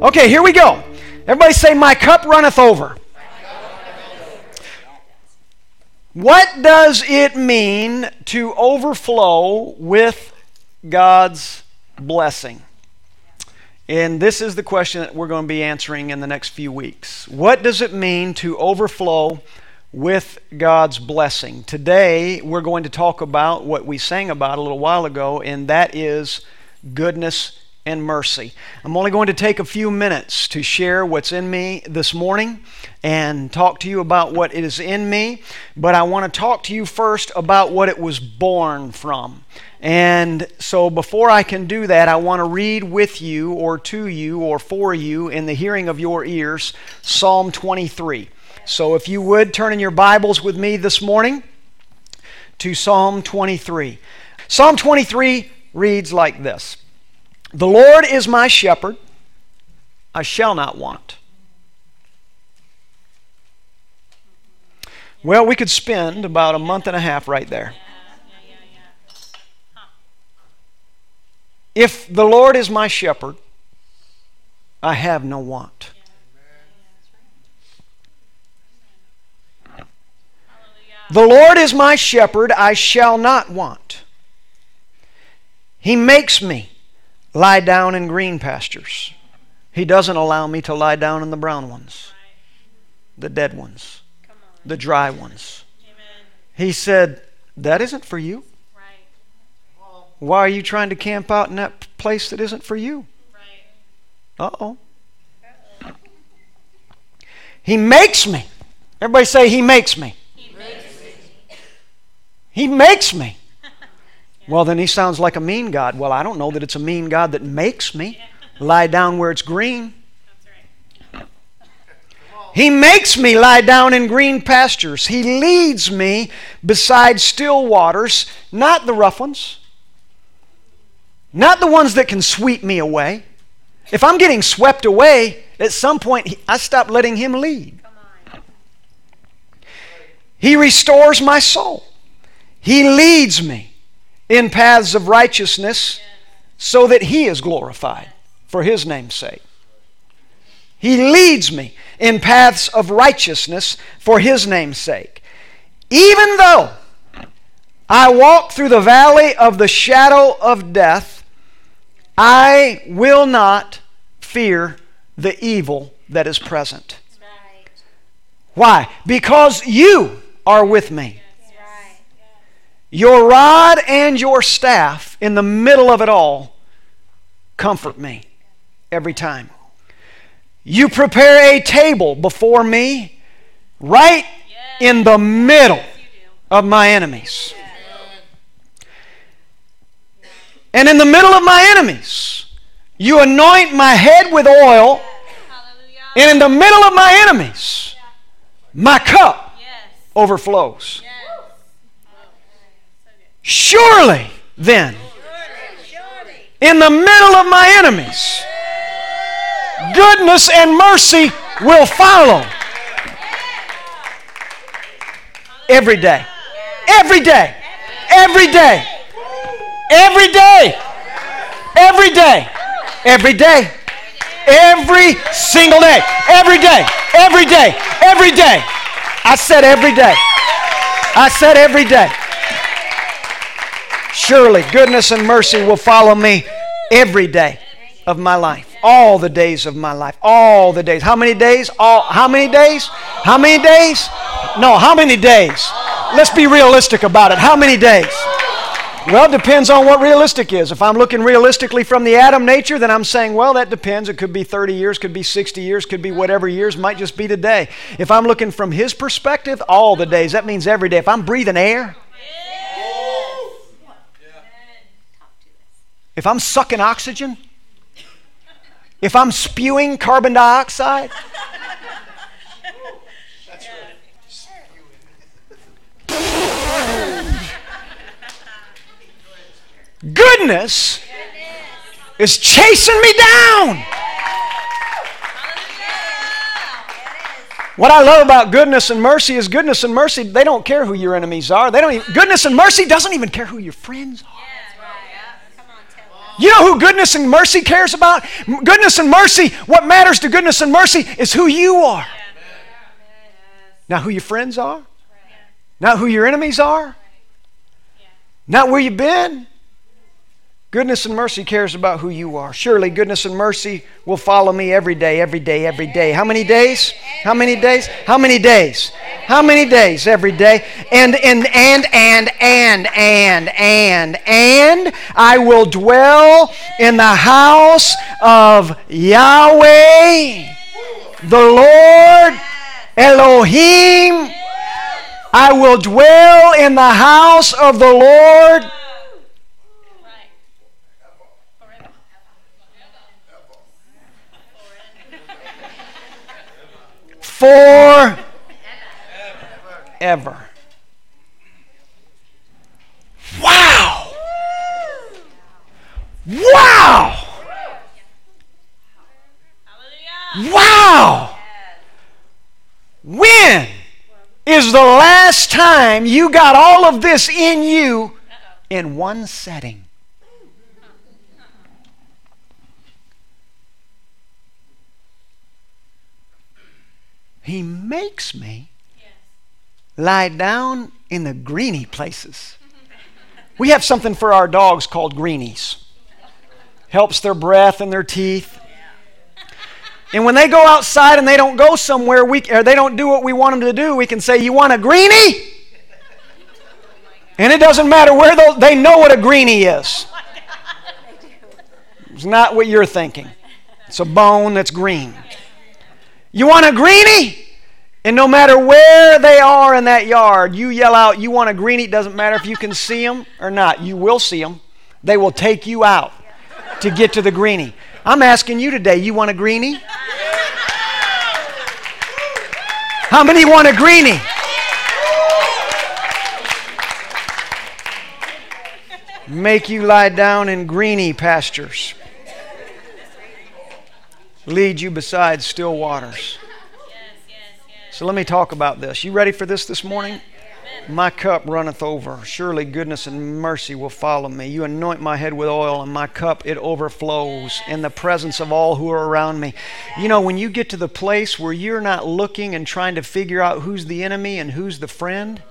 Okay, here we go. Everybody say, My cup runneth over. What does it mean to overflow with God's blessing? And this is the question that we're going to be answering in the next few weeks. What does it mean to overflow with God's blessing? Today, we're going to talk about what we sang about a little while ago, and that is goodness and mercy. I'm only going to take a few minutes to share what's in me this morning and talk to you about what is in me, but I want to talk to you first about what it was born from. And so before I can do that, I want to read with you or to you or for you in the hearing of your ears Psalm 23. So if you would turn in your Bibles with me this morning to Psalm 23. Psalm 23 reads like this. The Lord is my shepherd, I shall not want. Well, we could spend about a month and a half right there. If the Lord is my shepherd, I have no want. The Lord is my shepherd, I shall not want. He makes me lie down in green pastures. He doesn't allow me to lie down in the brown ones, the dead ones, the dry ones. He said, That isn't for you. Why are you trying to camp out in that place that isn't for you? Uh oh. He makes me. Everybody say, He makes me. He makes me. He makes me. Well, then he sounds like a mean God. Well, I don't know that it's a mean God that makes me lie down where it's green. He makes me lie down in green pastures. He leads me beside still waters, not the rough ones, not the ones that can sweep me away. If I'm getting swept away, at some point I stop letting Him lead. He restores my soul. He leads me in paths of righteousness so that He is glorified for His name's sake. He leads me in paths of righteousness for His name's sake. Even though I walk through the valley of the shadow of death, I will not fear the evil that is present. Why? Because you are with me. Your rod and your staff in the middle of it all comfort me every time. You prepare a table before me right in the middle of my enemies. And in the middle of my enemies, you anoint my head with oil. And in the middle of my enemies, my cup overflows. Surely, then, in the middle of my enemies, goodness and mercy will follow. Every day. Every day. Every day. Every day. Every day. Every day. Every single day. Every day. Every day. Every day. I said every day. I said every day. Surely goodness and mercy will follow me every day of my life. All the days of my life. All the days. How many days? All how many days? How many days? No, how many days? Let's be realistic about it. How many days? Well, it depends on what realistic is. If I'm looking realistically from the Adam nature, then I'm saying, well, that depends. It could be 30 years, could be 60 years, could be whatever years, might just be today. If I'm looking from his perspective, all the days. That means every day. If I'm breathing air, if I'm sucking oxygen, if I'm spewing carbon dioxide, goodness is chasing me down. What I love about goodness and mercy is goodness and mercy, they don't care who your enemies are. They don't even, goodness and mercy doesn't even care who your friends are. You know who goodness and mercy cares about? Goodness and mercy, what matters to goodness and mercy is who you are. Not who your friends are, not who your enemies are, not where you've been. Goodness and mercy cares about who you are. Surely goodness and mercy will follow me every day, every day, every day. How many days? How many days? How many days? How many days every day? And and and and and and and and I will dwell in the house of Yahweh, the Lord Elohim. I will dwell in the house of the Lord for ever. Wow! Wow! Wow! When is the last time you got all of this in you in one setting? He makes me lie down in the greeny places. We have something for our dogs called greenies. Helps their breath and their teeth. And when they go outside and they don't go somewhere, we, or they don't do what we want them to do, we can say, You want a greenie? And it doesn't matter where they know what a greenie is. It's not what you're thinking. It's a bone that's green. You want a greenie? And no matter where they are in that yard, you yell out, You want a greenie? It doesn't matter if you can see them or not. You will see them. They will take you out to get to the greenie. I'm asking you today, you want a greenie? How many want a greenie? Make you lie down in greeny pastures lead you beside still waters. So let me talk about this. You ready for this this morning? My cup runneth over. Surely goodness and mercy will follow me. You anoint my head with oil, and my cup it overflows in the presence of all who are around me. You know, when you get to the place where you're not looking and trying to figure out who's the enemy and who's the friend,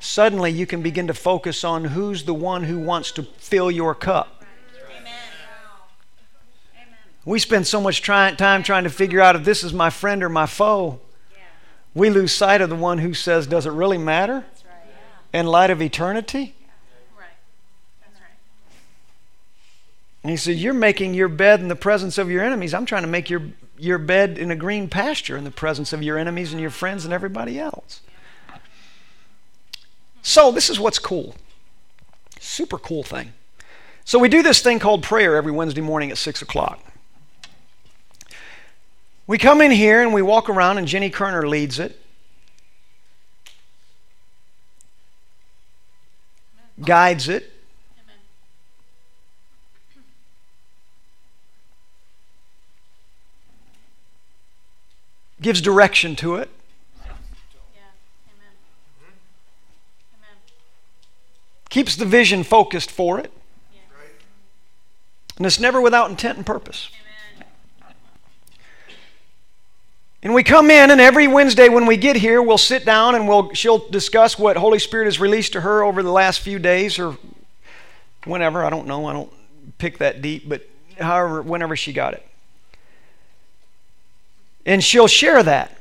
suddenly you can begin to focus on who's the one who wants to fill your cup. We spend so much try- time trying to figure out if this is my friend or my foe. Yeah. We lose sight of the one who says, Does it really matter? Right. Yeah. In light of eternity? Yeah. Right. Right. And he said, You're making your bed in the presence of your enemies. I'm trying to make your, your bed in a green pasture in the presence of your enemies and your friends and everybody else. So, this is what's cool. Super cool thing. So, we do this thing called prayer every Wednesday morning at 6 o'clock. We come in here and we walk around, and Jenny Kerner leads it. Guides it. Gives direction to it. Keeps the vision focused for it. And it's never without intent and purpose. And we come in, and every Wednesday when we get here, we'll sit down and we'll, she'll discuss what Holy Spirit has released to her over the last few days or whenever. I don't know. I don't pick that deep, but however, whenever she got it. And she'll share that.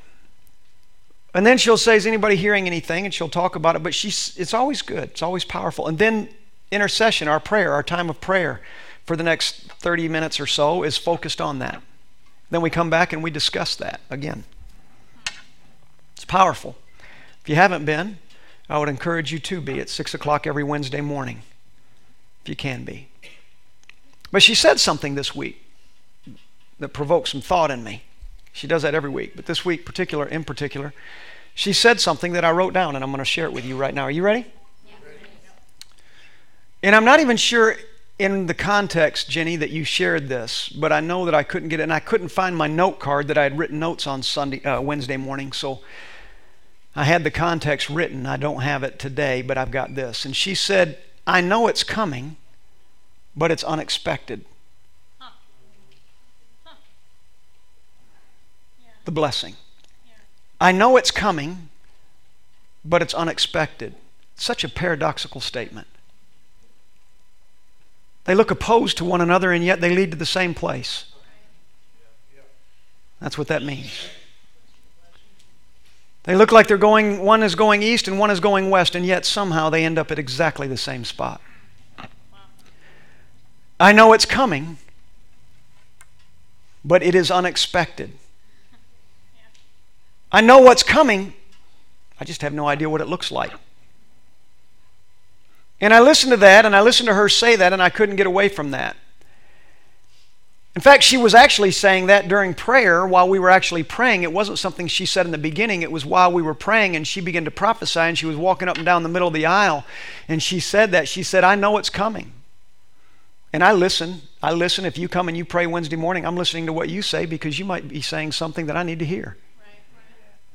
And then she'll say, Is anybody hearing anything? And she'll talk about it. But she's, it's always good, it's always powerful. And then intercession, our prayer, our time of prayer for the next 30 minutes or so is focused on that. Then we come back and we discuss that again. It's powerful. If you haven't been, I would encourage you to be at 6 o'clock every Wednesday morning, if you can be. But she said something this week that provoked some thought in me. She does that every week, but this week, particular in particular, she said something that I wrote down, and I'm going to share it with you right now. Are you ready? And I'm not even sure in the context, Jenny, that you shared this, but I know that I couldn't get it, and I couldn't find my note card that I had written notes on Sunday, uh, Wednesday morning. So I had the context written. I don't have it today, but I've got this. And she said, "I know it's coming, but it's unexpected." The blessing. I know it's coming, but it's unexpected. Such a paradoxical statement. They look opposed to one another, and yet they lead to the same place. That's what that means. They look like they're going, one is going east and one is going west, and yet somehow they end up at exactly the same spot. I know it's coming, but it is unexpected. I know what's coming, I just have no idea what it looks like. And I listened to that, and I listened to her say that, and I couldn't get away from that. In fact, she was actually saying that during prayer while we were actually praying. It wasn't something she said in the beginning, it was while we were praying, and she began to prophesy, and she was walking up and down the middle of the aisle, and she said that. She said, I know it's coming. And I listen. I listen. If you come and you pray Wednesday morning, I'm listening to what you say because you might be saying something that I need to hear.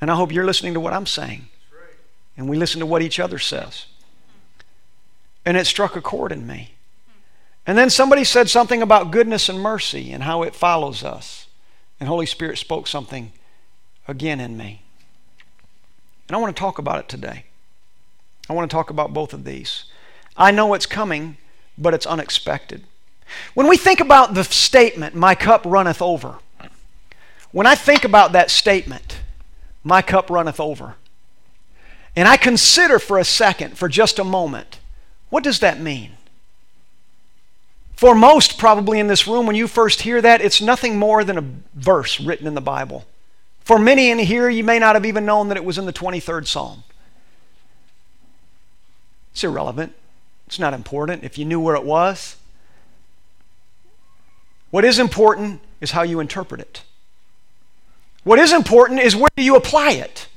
And I hope you're listening to what I'm saying. And we listen to what each other says. And it struck a chord in me. And then somebody said something about goodness and mercy and how it follows us. And Holy Spirit spoke something again in me. And I want to talk about it today. I want to talk about both of these. I know it's coming, but it's unexpected. When we think about the statement, my cup runneth over, when I think about that statement, my cup runneth over, and I consider for a second, for just a moment, what does that mean? For most, probably in this room, when you first hear that, it's nothing more than a verse written in the Bible. For many in here, you may not have even known that it was in the 23rd Psalm. It's irrelevant. It's not important if you knew where it was. What is important is how you interpret it. What is important is where do you apply it.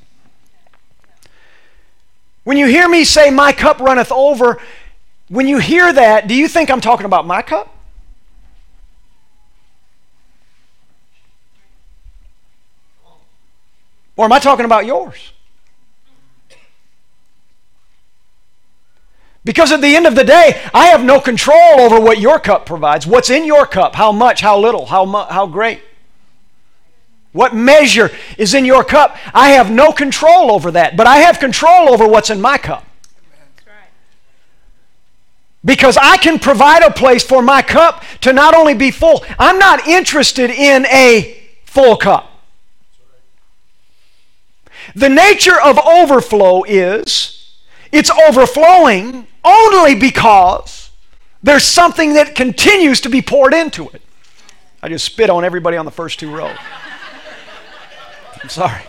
When you hear me say, My cup runneth over, when you hear that, do you think I'm talking about my cup? Or am I talking about yours? Because at the end of the day, I have no control over what your cup provides. What's in your cup? How much? How little? How, mu- how great? What measure is in your cup? I have no control over that, but I have control over what's in my cup. Because I can provide a place for my cup to not only be full, I'm not interested in a full cup. The nature of overflow is it's overflowing only because there's something that continues to be poured into it. I just spit on everybody on the first two rows. I'm sorry.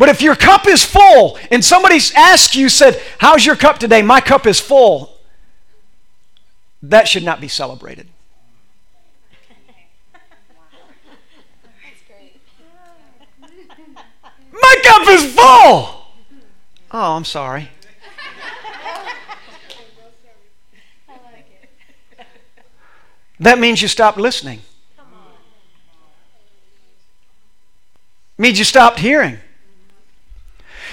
But if your cup is full and somebody asks you, said, How's your cup today? My cup is full. That should not be celebrated. My cup is full. Oh, I'm sorry. That means you stopped listening. Means you stopped hearing.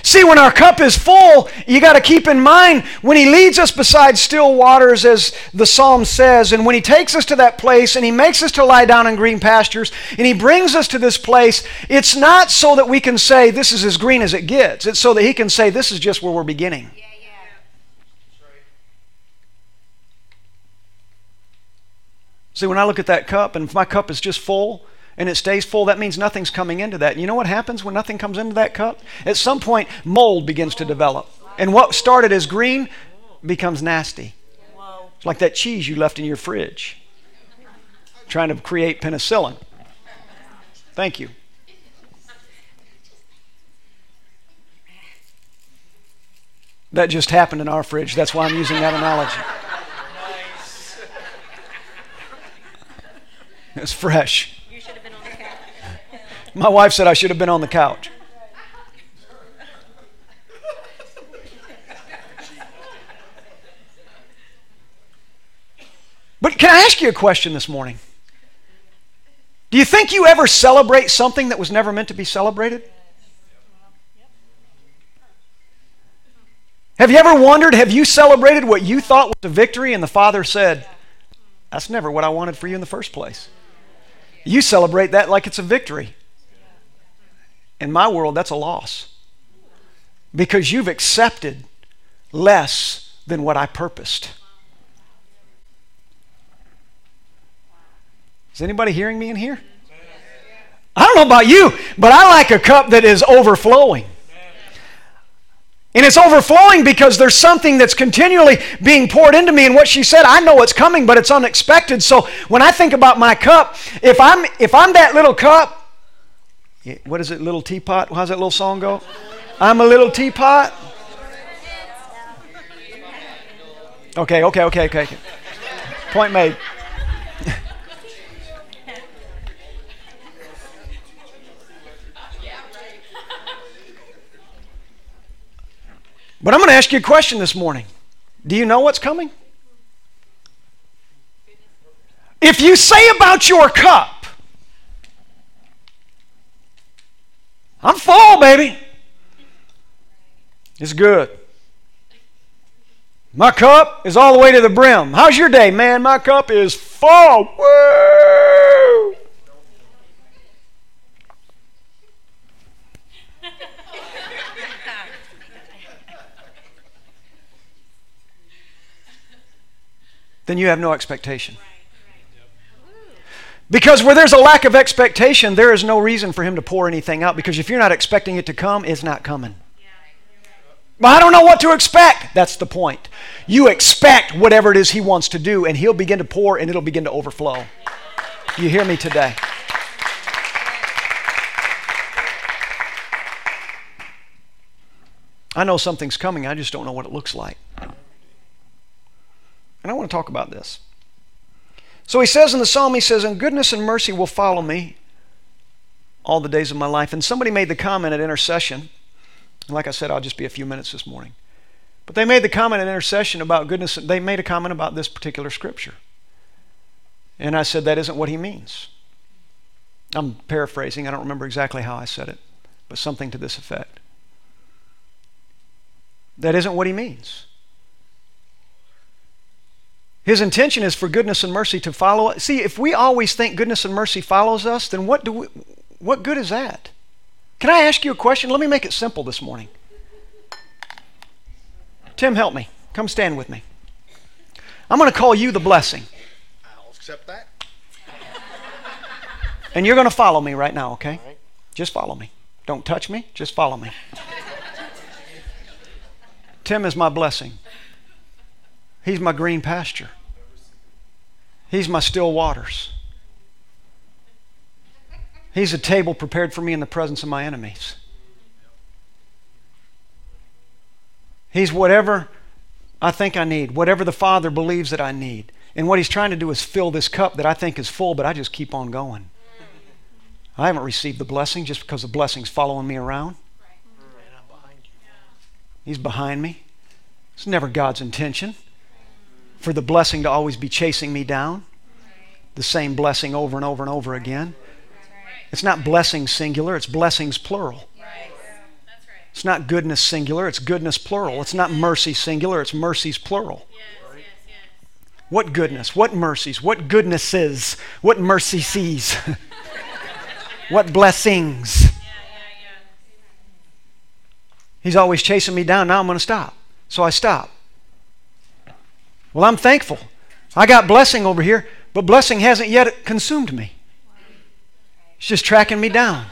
See, when our cup is full, you got to keep in mind when He leads us beside still waters, as the psalm says, and when He takes us to that place and He makes us to lie down in green pastures and He brings us to this place, it's not so that we can say this is as green as it gets. It's so that He can say this is just where we're beginning. Yeah, yeah. See, when I look at that cup, and if my cup is just full, and it stays full, that means nothing's coming into that. And you know what happens when nothing comes into that cup? At some point, mold begins to develop. And what started as green becomes nasty. It's like that cheese you left in your fridge, trying to create penicillin. Thank you. That just happened in our fridge. That's why I'm using that analogy. It's fresh. My wife said I should have been on the couch. But can I ask you a question this morning? Do you think you ever celebrate something that was never meant to be celebrated? Have you ever wondered, have you celebrated what you thought was a victory and the Father said, That's never what I wanted for you in the first place? You celebrate that like it's a victory. In my world, that's a loss because you've accepted less than what I purposed. Is anybody hearing me in here? I don't know about you, but I like a cup that is overflowing. And it's overflowing because there's something that's continually being poured into me. And what she said, I know it's coming, but it's unexpected. So when I think about my cup, if I'm if I'm that little cup, what is it, little teapot? How's that little song go? I'm a little teapot. Okay, okay, okay, okay. Point made. But I'm going to ask you a question this morning. Do you know what's coming? If you say about your cup, I'm full, baby. It's good. My cup is all the way to the brim. How's your day, man? My cup is full. Woo! then you have no expectation. Because where there's a lack of expectation, there is no reason for him to pour anything out. Because if you're not expecting it to come, it's not coming. But I don't know what to expect. That's the point. You expect whatever it is he wants to do, and he'll begin to pour and it'll begin to overflow. You hear me today? I know something's coming, I just don't know what it looks like. And I want to talk about this. So he says in the psalm, he says, And goodness and mercy will follow me all the days of my life. And somebody made the comment at intercession. Like I said, I'll just be a few minutes this morning. But they made the comment at intercession about goodness. They made a comment about this particular scripture. And I said, That isn't what he means. I'm paraphrasing. I don't remember exactly how I said it, but something to this effect. That isn't what he means. His intention is for goodness and mercy to follow us. See, if we always think goodness and mercy follows us, then what do we, what good is that? Can I ask you a question? Let me make it simple this morning. Tim, help me. Come stand with me. I'm going to call you the blessing. I'll accept that. And you're going to follow me right now, okay? Right. Just follow me. Don't touch me, just follow me. Tim is my blessing. He's my green pasture. He's my still waters. He's a table prepared for me in the presence of my enemies. He's whatever I think I need, whatever the Father believes that I need. And what He's trying to do is fill this cup that I think is full, but I just keep on going. I haven't received the blessing just because the blessing's following me around. He's behind me. It's never God's intention for the blessing to always be chasing me down. The same blessing over and over and over again. It's not blessings singular, it's blessings plural. It's not goodness singular, it's goodness plural. It's not mercy singular, it's mercies plural. What goodness, what mercies, what goodnesses, what mercy sees, what blessings. He's always chasing me down. Now I'm going to stop. So I stop. Well, I'm thankful. I got blessing over here, but blessing hasn't yet consumed me. It's just tracking me down.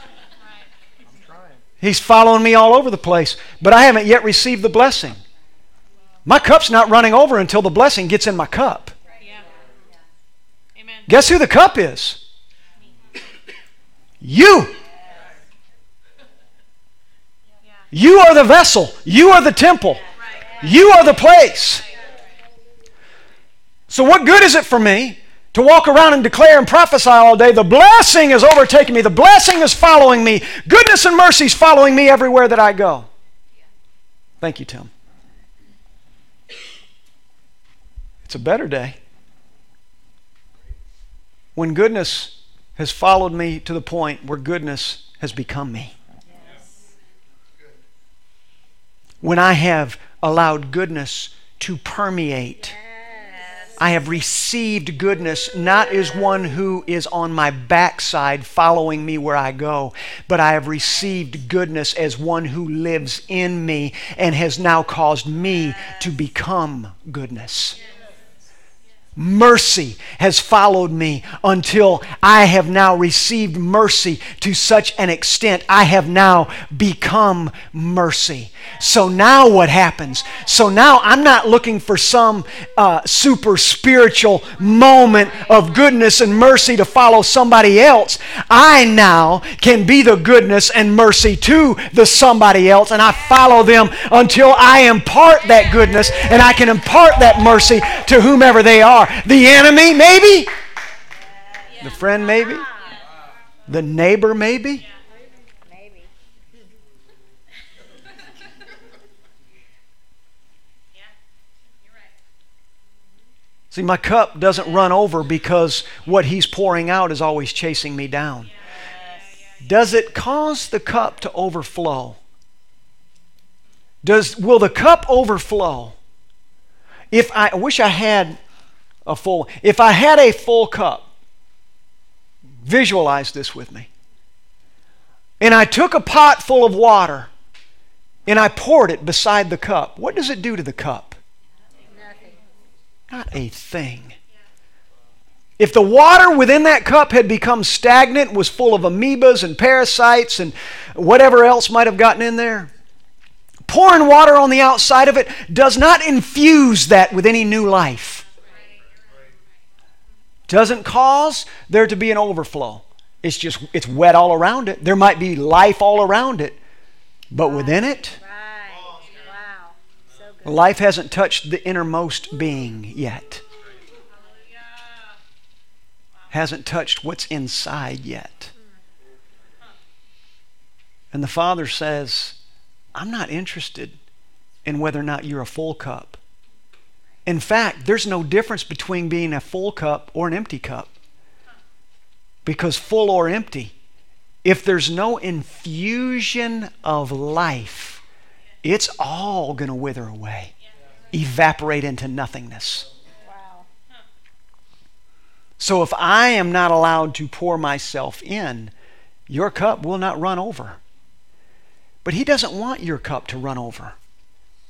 He's following me all over the place, but I haven't yet received the blessing. My cup's not running over until the blessing gets in my cup. Guess who the cup is? You. You are the vessel. You are the temple. You are the place. So, what good is it for me to walk around and declare and prophesy all day? The blessing is overtaking me, the blessing is following me, goodness and mercy is following me everywhere that I go. Thank you, Tim. It's a better day when goodness has followed me to the point where goodness has become me. When I have allowed goodness to permeate. I have received goodness. Not as one who is on my backside following me where I go, but I have received goodness as one who lives in me and has now caused me to become goodness mercy has followed me until I have now received mercy to such an extent I have now become mercy. So now what happens? So now I'm not looking for some uh, super spiritual moment of goodness and mercy to follow somebody else. I now can be the goodness and mercy to the somebody else, and I follow them until I impart that goodness and I can impart that mercy to whomever they are. The enemy, maybe. The friend, maybe. The neighbor, maybe? maybe. See, my cup doesn't run over because what he's pouring out is always chasing me down. Does it cause the cup to overflow? Does will the cup overflow? If I, I wish I had a full if I had a full cup, visualize this with me. And I took a pot full of water and I poured it beside the cup. What does it do to the cup? Not a thing. If the water within that cup had become stagnant, was full of amoebas and parasites and whatever else might have gotten in there, pouring water on the outside of it does not infuse that with any new life. Doesn't cause there to be an overflow. It's just, it's wet all around it. There might be life all around it, but within it, Life hasn't touched the innermost being yet. Hasn't touched what's inside yet. And the Father says, I'm not interested in whether or not you're a full cup. In fact, there's no difference between being a full cup or an empty cup. Because full or empty, if there's no infusion of life, it's all going to wither away, evaporate into nothingness. So if I am not allowed to pour myself in, your cup will not run over. But He doesn't want your cup to run over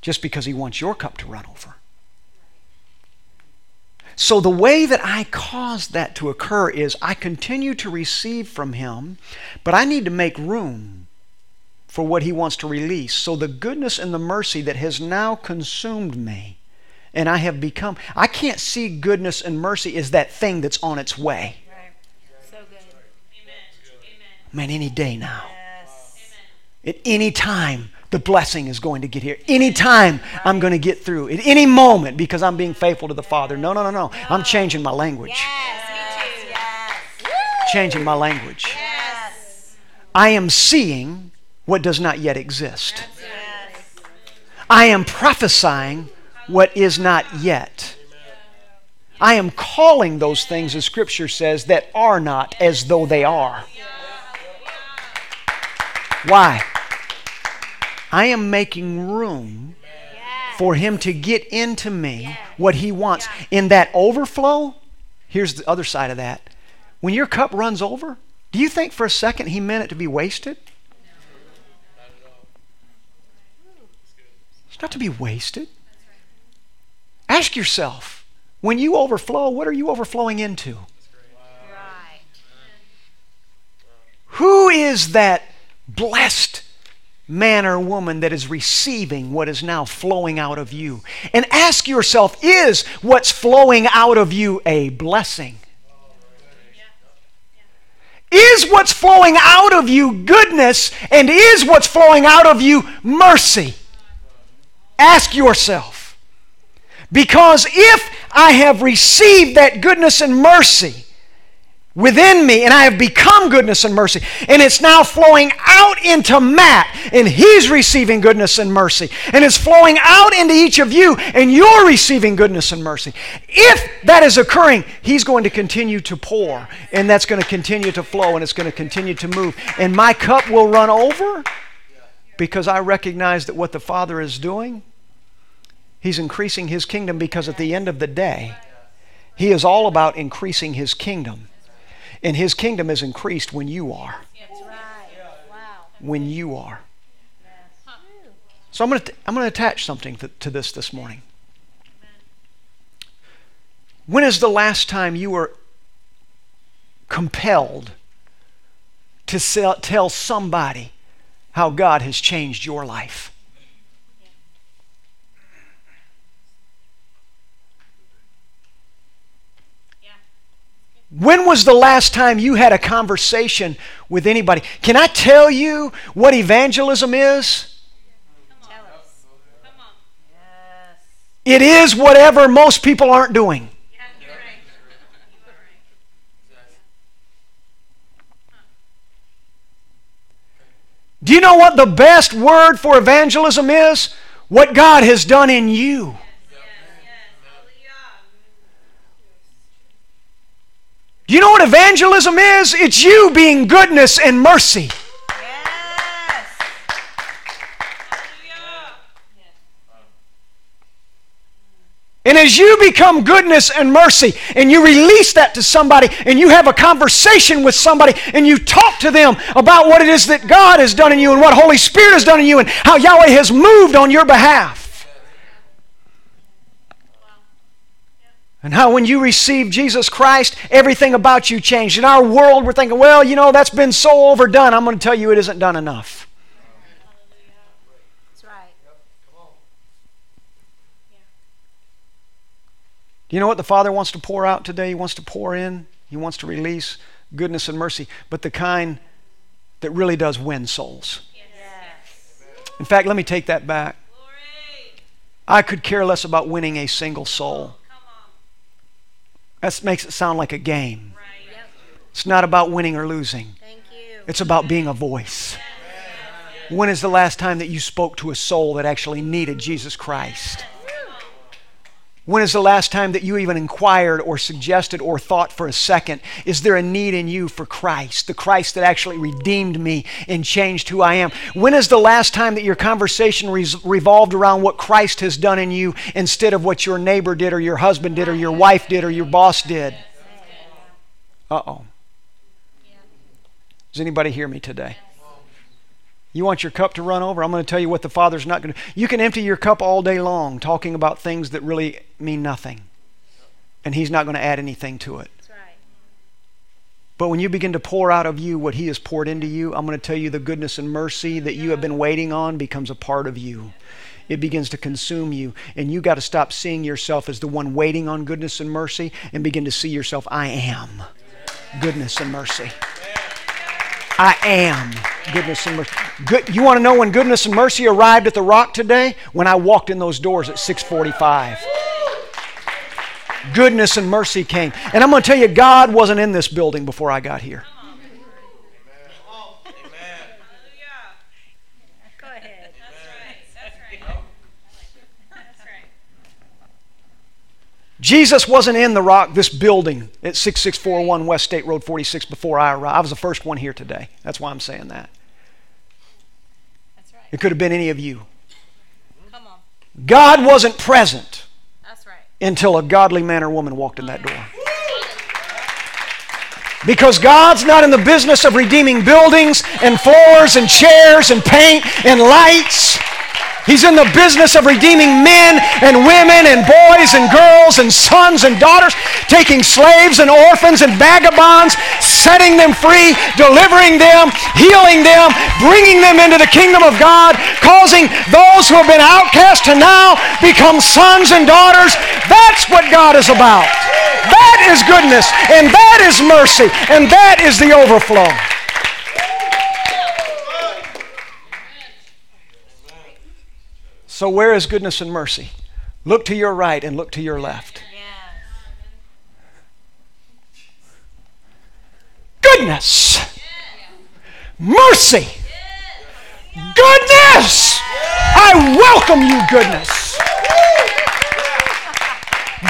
just because He wants your cup to run over. So, the way that I cause that to occur is I continue to receive from Him, but I need to make room for what He wants to release. So the goodness and the mercy that has now consumed me, and I have become, I can't see goodness and mercy as that thing that's on its way. Right. So good. Amen. Man, any day now. Yes. At any time, the blessing is going to get here. Anytime I'm going to get through. At any moment because I'm being faithful to the Father. No, no, no, no. I'm changing my language. Yes, yes. Changing my language. Yes. I am seeing what does not yet exist. I am prophesying what is not yet. I am calling those things, as Scripture says, that are not as though they are. Why? I am making room for Him to get into me what He wants. In that overflow, here's the other side of that. When your cup runs over, do you think for a second He meant it to be wasted? It's not to be wasted. Ask yourself when you overflow, what are you overflowing into? Who is that blessed man or woman that is receiving what is now flowing out of you? And ask yourself is what's flowing out of you a blessing? Is what's flowing out of you goodness? And is what's flowing out of you mercy? Ask yourself. Because if I have received that goodness and mercy within me and I have become goodness and mercy, and it's now flowing out into Matt, and he's receiving goodness and mercy, and it's flowing out into each of you, and you're receiving goodness and mercy. If that is occurring, he's going to continue to pour, and that's going to continue to flow, and it's going to continue to move, and my cup will run over because I recognize that what the Father is doing He's increasing His kingdom because at the end of the day, He is all about increasing His kingdom. And His kingdom is increased when you are. That's right. Wow. When you are. So I'm going to, I'm going to attach something to, to this this morning. When is the last time you were compelled to sell, tell somebody how God has changed your life? When was the last time you had a conversation with anybody? Can I tell you what evangelism is? It is whatever most people aren't doing. Do you know what the best word for evangelism is? What God has done in you. Yes, yes. Hallelujah. Do you know what evangelism is? It's you being goodness and mercy. Yes. And as you become goodness and mercy, and you release that to somebody, and you have a conversation with somebody, and you talk to them about what it is that God has done in you, and what Holy Spirit has done in you, and how Yahweh has moved on your behalf. And how when you received Jesus Christ, everything about you changed. In our world, we're thinking, well, you know, that's been so overdone. I'm going to tell you it isn't done enough. That's right. Do you know what the Father wants to pour out today? He wants to pour in, He wants to release goodness and mercy, but the kind that really does win souls. Yes. In fact, let me take that back. I could care less about winning a single soul. That makes it sound like a game. Right. Yep. It's not about winning or losing, Thank you. it's about being a voice. When is the last time that you spoke to a soul that actually needed Jesus Christ? When is the last time that you even inquired or suggested or thought for a second, is there a need in you for Christ, the Christ that actually redeemed me and changed who I am? When is the last time that your conversation revolved around what Christ has done in you instead of what your neighbor did or your husband did or your wife did or your boss did? Uh oh. Does anybody hear me today? You want your cup to run over? I'm going to tell you what the Father's not going to. You can empty your cup all day long talking about things that really mean nothing. And He's not going to add anything to it. Right. But when you begin to pour out of you what He has poured into you, I'm going to tell you the goodness and mercy that you have been waiting on becomes a part of you. It begins to consume you. And you got to stop seeing yourself as the one waiting on goodness and mercy and begin to see yourself, I am goodness and mercy. I am goodness and mercy. Good, you want to know when goodness and mercy arrived at the rock today? When I walked in those doors at 645. Goodness and mercy came. And I'm going to tell you, God wasn't in this building before I got here. Go ahead. That's right. That's right. That's right. Jesus wasn't in the rock, this building at 6641 West State Road 46 before I arrived. I was the first one here today. That's why I'm saying that. That's right. It could have been any of you. Come on. God wasn't present That's right. until a godly man or woman walked in that door. Because God's not in the business of redeeming buildings and floors and chairs and paint and lights. He's in the business of redeeming men and women and boys and girls and sons and daughters, taking slaves and orphans and vagabonds, setting them free, delivering them, healing them, bringing them into the kingdom of God, causing those who have been outcast to now become sons and daughters. That's what God is about. That is goodness, and that is mercy, and that is the overflow. So, where is goodness and mercy? Look to your right and look to your left. Goodness, mercy, goodness. I welcome you, goodness.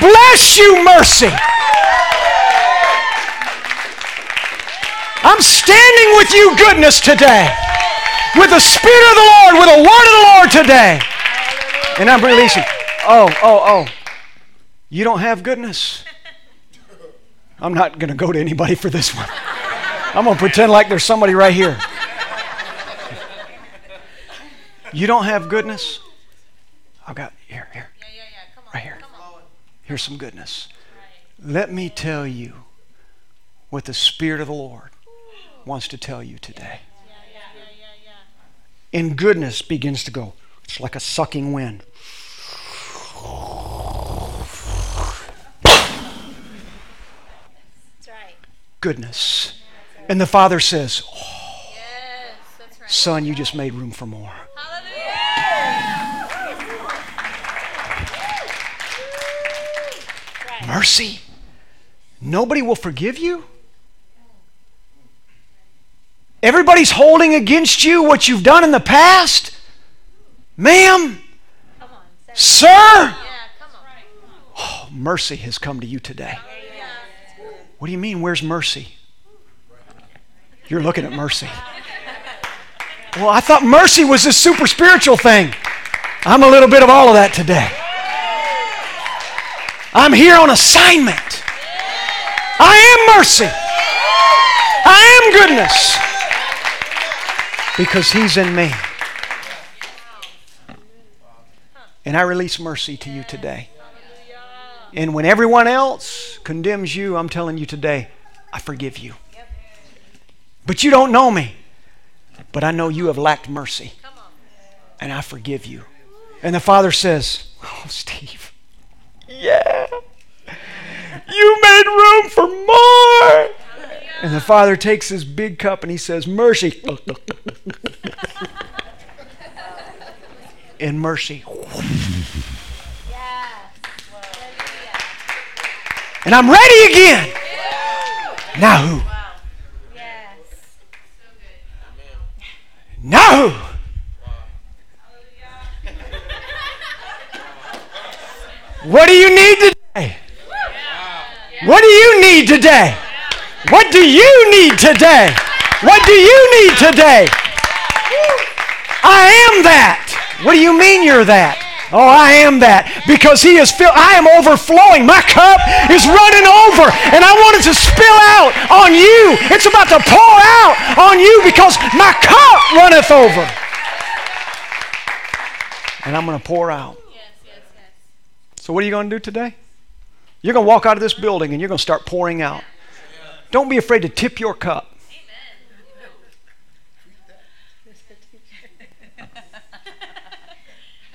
Bless you, mercy. I'm standing with you, goodness, today. With the Spirit of the Lord, with the Word of the Lord today. And I'm releasing. oh, oh, oh. You don't have goodness. I'm not going to go to anybody for this one. I'm going to pretend like there's somebody right here. You don't have goodness? I've got here, here, Yeah, yeah, yeah. Come on. right here. Come on. Here's some goodness. Let me tell you what the Spirit of the Lord wants to tell you today. Yeah, yeah, yeah, yeah, yeah. And goodness begins to go. It's like a sucking wind. Right. Goodness. And the Father says, oh, Yes, right. Son, you just made room for more. Hallelujah. Mercy. Nobody will forgive you. Everybody's holding against you what you've done in the past. Ma'am, on. Sir, Yeah, oh, mercy has come to you today. What do you mean, where's mercy? You're looking at mercy. Well, I thought mercy was this super spiritual thing. I'm a little bit of all of that today. I'm here on assignment. I am mercy. I am goodness. Because He's in me. And I release mercy to you today. And when everyone else condemns you, I'm telling you today, I forgive you. But you don't know me. But I know you have lacked mercy. And I forgive you. And the Father says, Oh, Steve, yeah. You made room for more. And the Father takes his big cup and he says, Mercy. In mercy. And I'm ready again. Now who? Now who? What do you need today? What do you need today? What do you need today? What do you need today? I am that. What do you mean you're that? Oh, I am that because He is filled. I am overflowing. My cup is running over, and I want it to spill out on you. It's about to pour out on you because my cup runneth over, and I'm going to pour out. So, what are you going to do today? You're going to walk out of this building and you're going to start pouring out. Don't be afraid to tip your cup.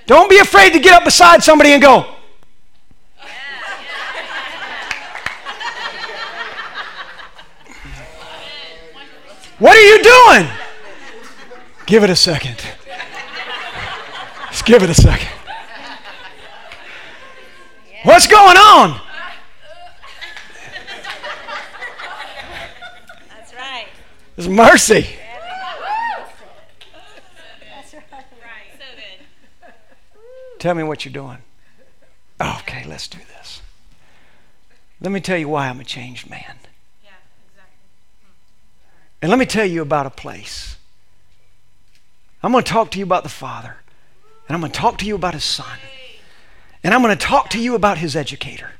Don't be afraid to get up beside somebody and go, What are you doing? Give it a second. Just give it a second. What's going on? That's right. It's mercy. That's right. Right. So good. Tell me what you're doing. Okay, let's do this. Let me tell you why I'm a changed man. Yeah, exactly. And let me tell you about a place. I'm going to talk to you about the Father. And I'm going to talk to you about His Son. And I'm going to talk to you about His educator.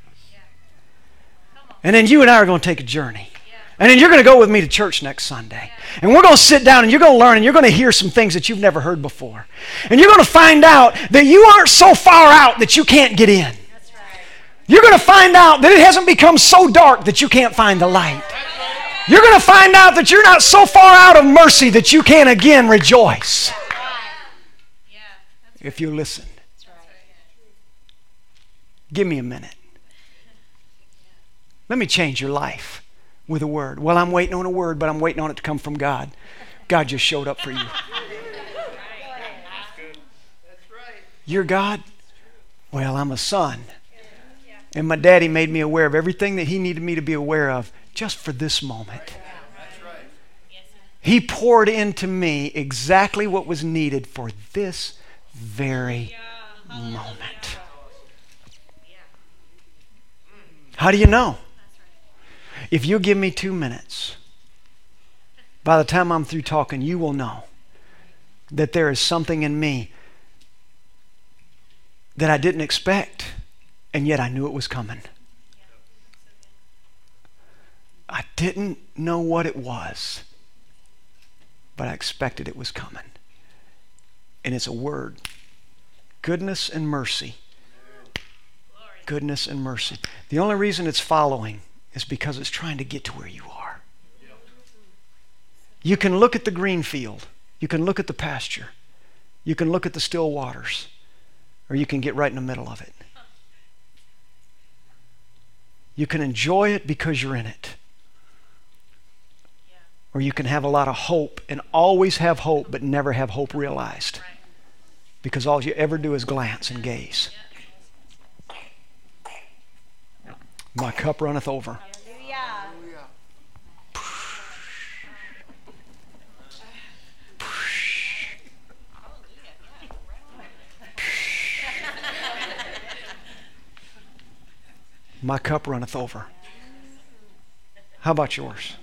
And then you and I are going to take a journey. And then you're going to go with me to church next Sunday. And we're going to sit down and you're going to learn and you're going to hear some things that you've never heard before. And you're going to find out that you aren't so far out that you can't get in. You're going to find out that it hasn't become so dark that you can't find the light. You're going to find out that you're not so far out of mercy that you can't again rejoice if you listen. Give me a minute. Let me change your life with a word. Well, I'm waiting on a word, but I'm waiting on it to come from God. God just showed up for you. You're God? Well, I'm a son. And my daddy made me aware of everything that he needed me to be aware of just for this moment. He poured into me exactly what was needed for this very moment. How do you know? If you give me two minutes, by the time I'm through talking, you will know that there is something in me that I didn't expect, and yet I knew it was coming. I didn't know what it was, but I expected it was coming. And it's a word goodness and mercy. Goodness and mercy. The only reason it's following is because it's trying to get to where you are. You can look at the green field, you can look at the pasture, you can look at the still waters, or you can get right in the middle of it. You can enjoy it because you're in it. Or you can have a lot of hope and always have hope, but never have hope realized. Because all you ever do is glance and gaze. My cup runneth over. My cup runneth over. How about yours?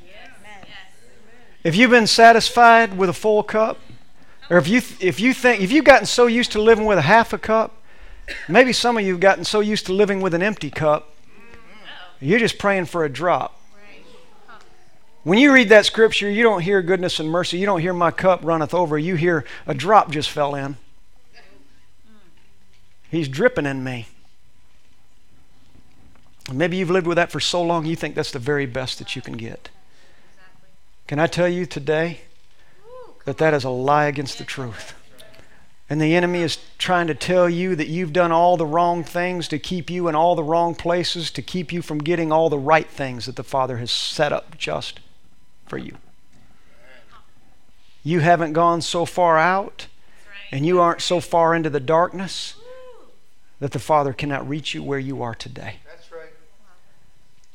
If you've been satisfied with a full cup, or if you if you think if you've gotten so used to living with a half a cup, maybe some of you have gotten so used to living with an empty cup, you're just praying for a drop. When you read that scripture, you don't hear goodness and mercy. You don't hear my cup runneth over. You hear a drop just fell in. Mm. He's dripping in me. Maybe you've lived with that for so long you think that's the very best that you can get. Can I tell you today that that is a lie against the truth? And the enemy is trying to tell you that you've done all the wrong things to keep you in all the wrong places, to keep you from getting all the right things that the Father has set up just for you. You haven't gone so far out, and you aren't so far into the darkness that the Father cannot reach you where you are today. That's right.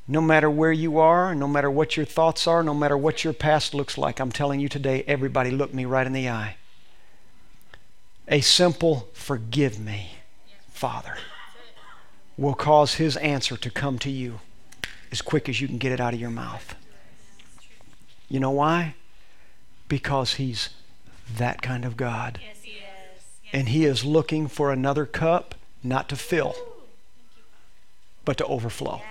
No matter where you are, no matter what your thoughts are, no matter what your past looks like, I'm telling you today, everybody look me right in the eye. A simple forgive me, Father, will cause his answer to come to you as quick as you can get it out of your mouth. You know why? Because he's that kind of God. Yes, he. Yes. And he is looking for another cup, not to fill, but to overflow.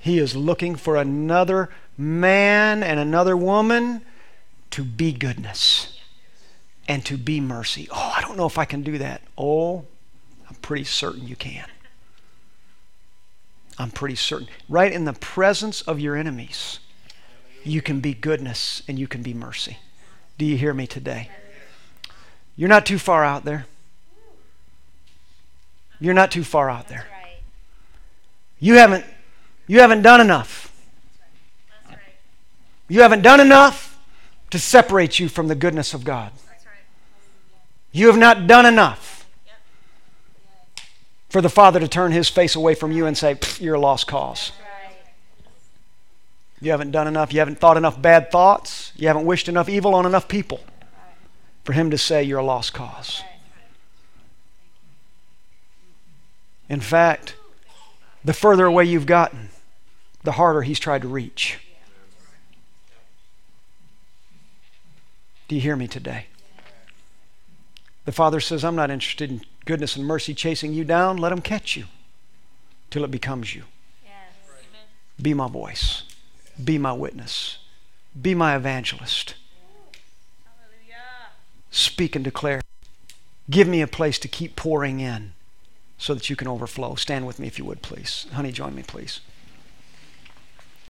He is looking for another man and another woman to be goodness and to be mercy. Oh, I don't know if I can do that. Oh, I'm pretty certain you can. I'm pretty certain. Right in the presence of your enemies, you can be goodness and you can be mercy. Do you hear me today? You're not too far out there. You're not too far out there. You haven't you haven't done enough. You haven't done enough to separate you from the goodness of God. You have not done enough for the Father to turn his face away from you and say, You're a lost cause. You haven't done enough. You haven't thought enough bad thoughts. You haven't wished enough evil on enough people for him to say, You're a lost cause. In fact, the further away you've gotten, the harder he's tried to reach. Do you hear me today? The Father says, I'm not interested in goodness and mercy chasing you down. Let him catch you till it becomes you. Yes. Be my voice. Be my witness. Be my evangelist. Hallelujah. Speak and declare. Give me a place to keep pouring in so that you can overflow. Stand with me if you would, please. Honey, join me, please.